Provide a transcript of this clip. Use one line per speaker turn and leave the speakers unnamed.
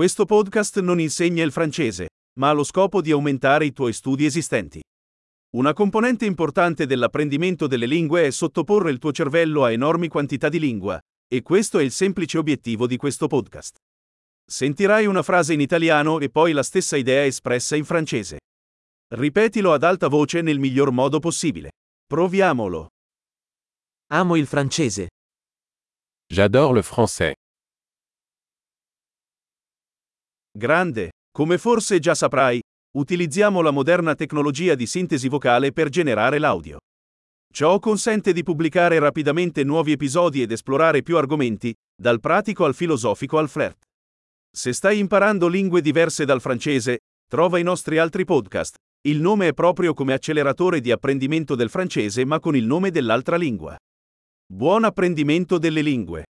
Questo podcast non insegna il francese, ma ha lo scopo di aumentare i tuoi studi esistenti. Una componente importante dell'apprendimento delle lingue è sottoporre il tuo cervello a enormi quantità di lingua, e questo è il semplice obiettivo di questo podcast. Sentirai una frase in italiano e poi la stessa idea espressa in francese. Ripetilo ad alta voce nel miglior modo possibile. Proviamolo.
Amo il francese.
J'adore le français.
Grande. Come forse già saprai, utilizziamo la moderna tecnologia di sintesi vocale per generare l'audio. Ciò consente di pubblicare rapidamente nuovi episodi ed esplorare più argomenti, dal pratico al filosofico al flirt. Se stai imparando lingue diverse dal francese, trova i nostri altri podcast. Il nome è proprio come acceleratore di apprendimento del francese ma con il nome dell'altra lingua. Buon apprendimento delle lingue.